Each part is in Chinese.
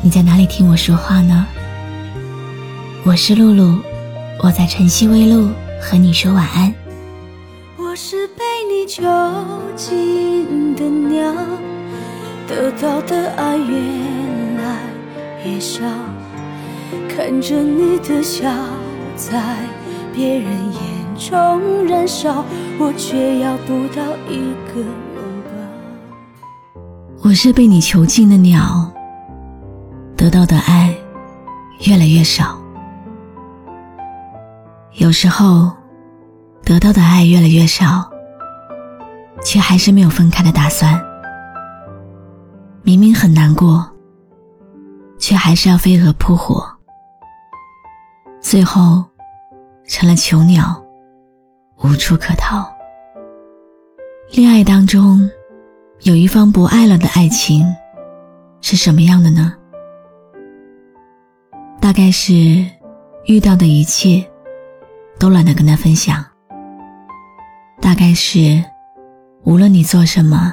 你在哪里听我说话呢？我是露露，我在晨曦微露和你说晚安。我是被你囚禁的鸟，得到的爱越来越少，看着你的笑在别人眼中燃烧，我却要不到一个拥抱。我是被你囚禁的鸟，得到的爱越来越少。有时候，得到的爱越来越少，却还是没有分开的打算。明明很难过，却还是要飞蛾扑火，最后成了囚鸟，无处可逃。恋爱当中。有一方不爱了的爱情，是什么样的呢？大概是遇到的一切都懒得跟他分享。大概是无论你做什么，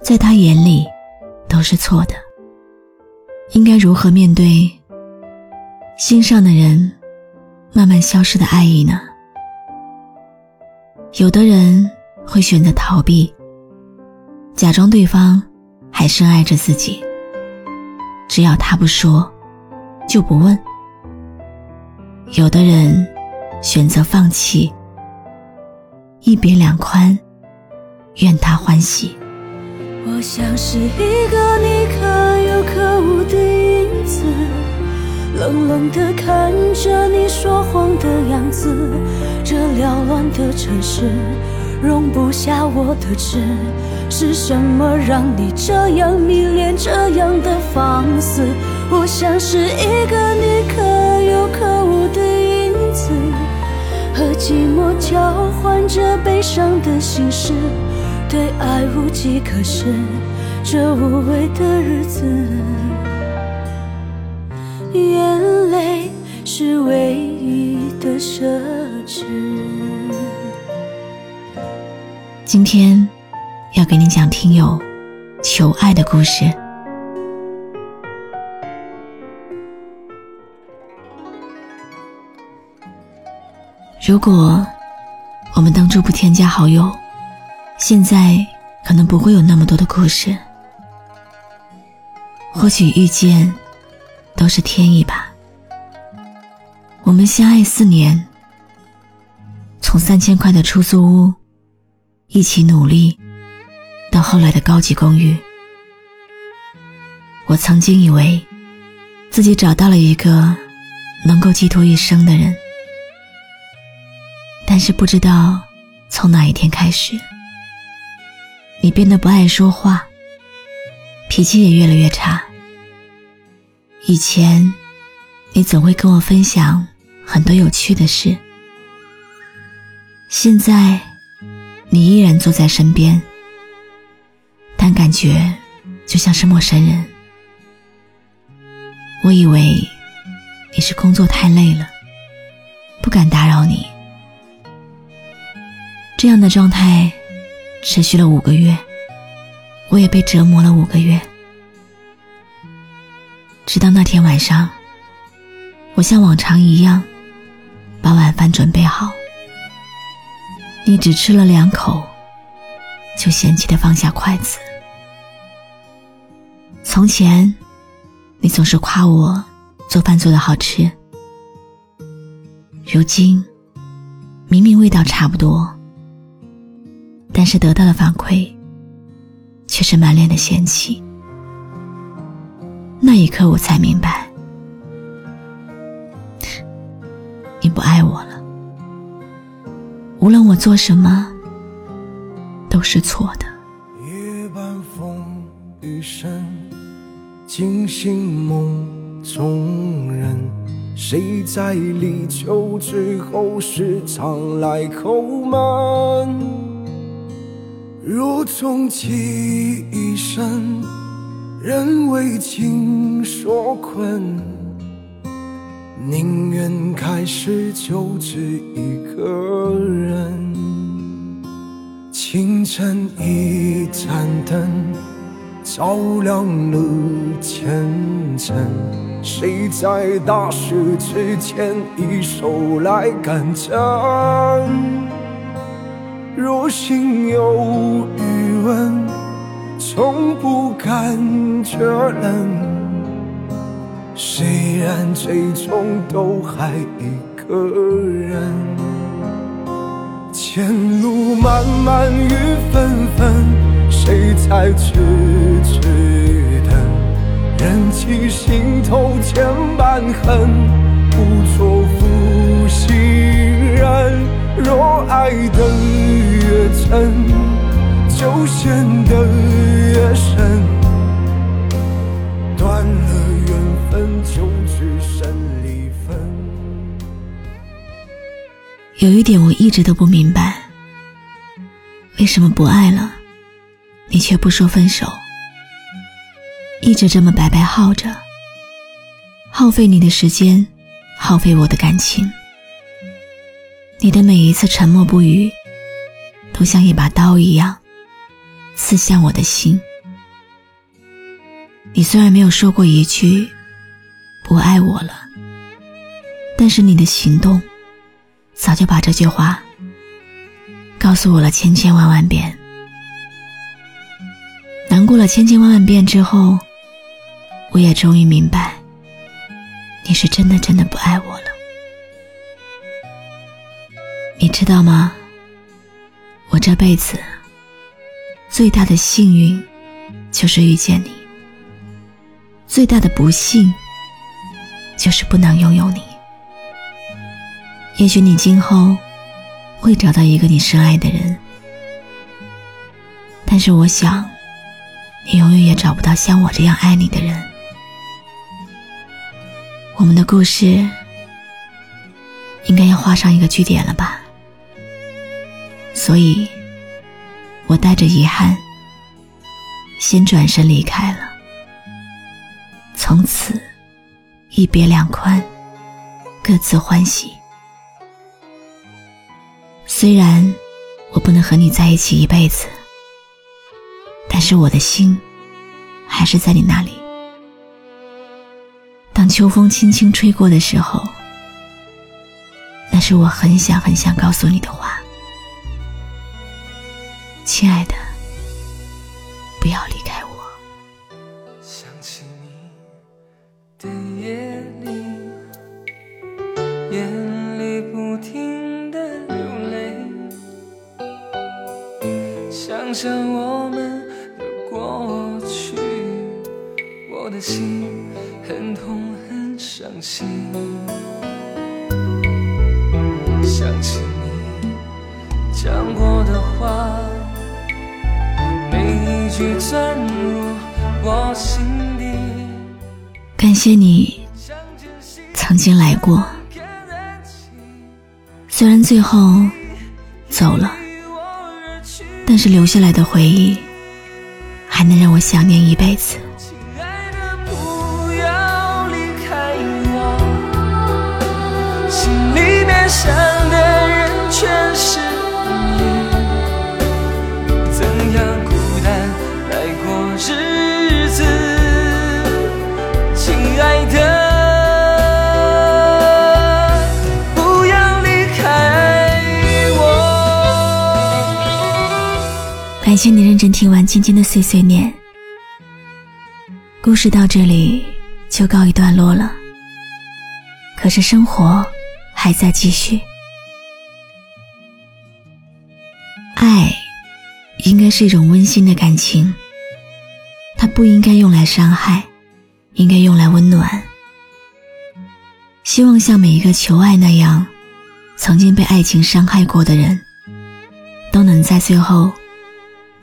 在他眼里都是错的。应该如何面对心上的人慢慢消失的爱意呢？有的人会选择逃避。假装对方还深爱着自己，只要他不说，就不问。有的人选择放弃，一别两宽，愿他欢喜。我像是一个你可有可无的影子，冷冷的看着你说谎的样子，这缭乱的城市。容不下我的痴，是什么让你这样迷恋，这样的放肆？我像是一个你可有可无的影子，和寂寞交换着悲伤的心事，对爱无计可施，这无味的日子，眼泪是唯一的奢侈。今天要给你讲听友求爱的故事。如果我们当初不添加好友，现在可能不会有那么多的故事。或许遇见都是天意吧。我们相爱四年，从三千块的出租屋。一起努力，到后来的高级公寓。我曾经以为自己找到了一个能够寄托一生的人，但是不知道从哪一天开始，你变得不爱说话，脾气也越来越差。以前，你总会跟我分享很多有趣的事，现在。你依然坐在身边，但感觉就像是陌生人。我以为你是工作太累了，不敢打扰你。这样的状态持续了五个月，我也被折磨了五个月。直到那天晚上，我像往常一样把晚饭准备好。你只吃了两口，就嫌弃的放下筷子。从前，你总是夸我做饭做的好吃。如今，明明味道差不多，但是得到的反馈却是满脸的嫌弃。那一刻，我才明白，你不爱我了。无论我做什么，都是错的。夜半风雨声，惊醒梦中人，谁在立秋之后时常来叩门？如终其一生，人为情所困，宁愿开始就只一个人。清晨一盏灯。照亮了前程，谁在大事之前一手来赶针？若心有余温，从不感觉冷。虽然最终都还一个人，前路漫漫雨纷纷。谁在痴痴等？忍起心头千般恨，不做负心人。若爱得就陷得越深。断了缘分，就只剩离分。有一点我一直都不明白，为什么不爱了？你却不说分手，一直这么白白耗着，耗费你的时间，耗费我的感情。你的每一次沉默不语，都像一把刀一样，刺向我的心。你虽然没有说过一句不爱我了，但是你的行动，早就把这句话告诉我了千千万万遍。难过了千千万万遍之后，我也终于明白，你是真的真的不爱我了。你知道吗？我这辈子最大的幸运就是遇见你，最大的不幸就是不能拥有你。也许你今后会找到一个你深爱的人，但是我想。你永远也找不到像我这样爱你的人。我们的故事应该要画上一个句点了吧？所以，我带着遗憾，先转身离开了。从此，一别两宽，各自欢喜。虽然我不能和你在一起一辈子。但是我的心还是在你那里。当秋风轻轻吹过的时候，那是我很想很想告诉你的话，亲爱的，不要离开我。想起你的夜里，眼里不停的流泪，想想我们。的心很痛很伤心，每一句钻入我心底。感谢你曾经来过，虽然最后走了，但是留下来的回忆还能让我想念一辈子。想的谢你认真听完今天的碎碎念，故事到这里就告一段落了。可是生活。还在继续。爱，应该是一种温馨的感情，它不应该用来伤害，应该用来温暖。希望像每一个求爱那样，曾经被爱情伤害过的人，都能在最后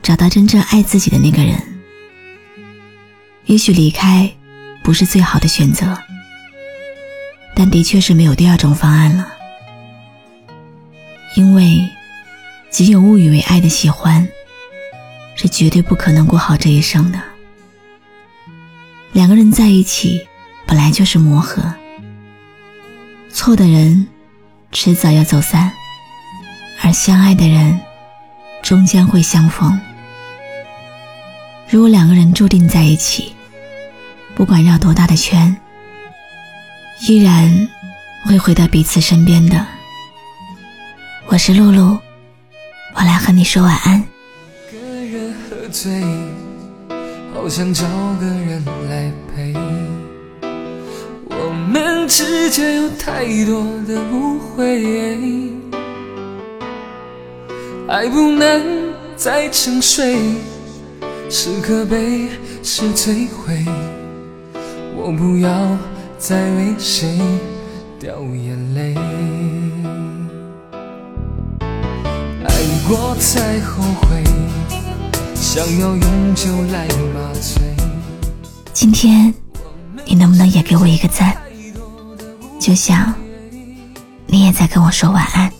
找到真正爱自己的那个人。也许离开不是最好的选择，但的确是没有第二种方案了。因为仅有误以为爱的喜欢，是绝对不可能过好这一生的。两个人在一起本来就是磨合，错的人迟早要走散，而相爱的人终将会相逢。如果两个人注定在一起，不管绕多大的圈，依然会回到彼此身边的。我是露露，我来和你说晚安。个人喝醉，好想找个人来陪。我们之间有太多的误会，爱不能再沉睡，是可悲是摧毁。我不要再为谁掉眼泪，爱过才后悔，想要用酒来麻醉。今天你能不能也给我一个赞？就像你也在跟我说晚安。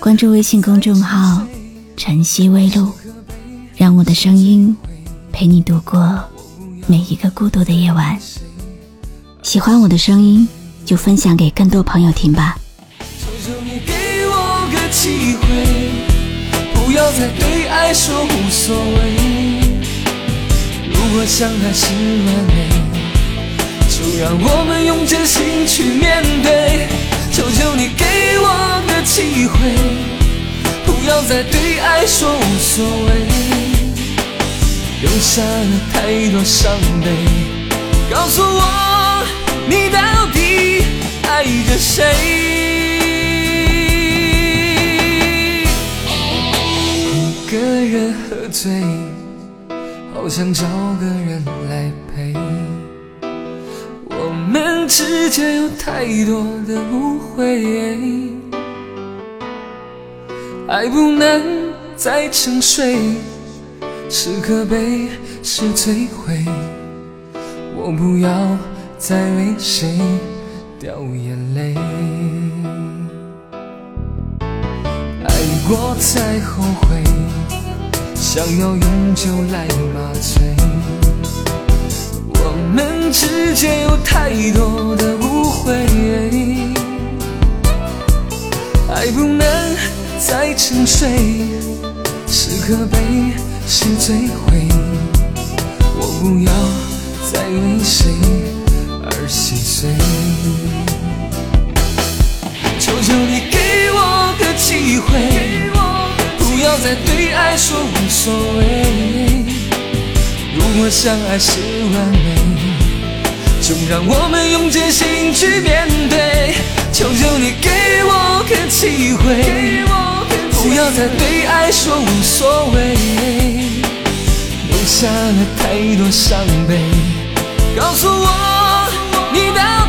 关注微信公众号“晨曦微露”，让我的声音陪你度过。每一个孤独的夜晚，喜欢我的声音就分享给更多朋友听吧。求求你给我个机会，不要再对爱说无所谓。如果相爱是完美，就让我们用真心去面对。求求你给我个机会，不要再对爱说无所谓。留下了太多伤悲，告诉我你到底爱着谁？一个人喝醉，好想找个人来陪。我们之间有太多的误会，爱不能再沉睡。是可悲，是摧毁。我不要再为谁掉眼泪。爱过才后悔，想要用酒来麻醉。我们之间有太多的误会，爱不能在沉睡，是可悲。是摧毁，我不要再为谁而心碎。求求你给我个机会，不要再对爱说无所谓。如果相爱是完美，就让我们用真心去面对。求求你给我个机会。不要再对爱说无所谓，留下了太多伤悲。告诉我，你到？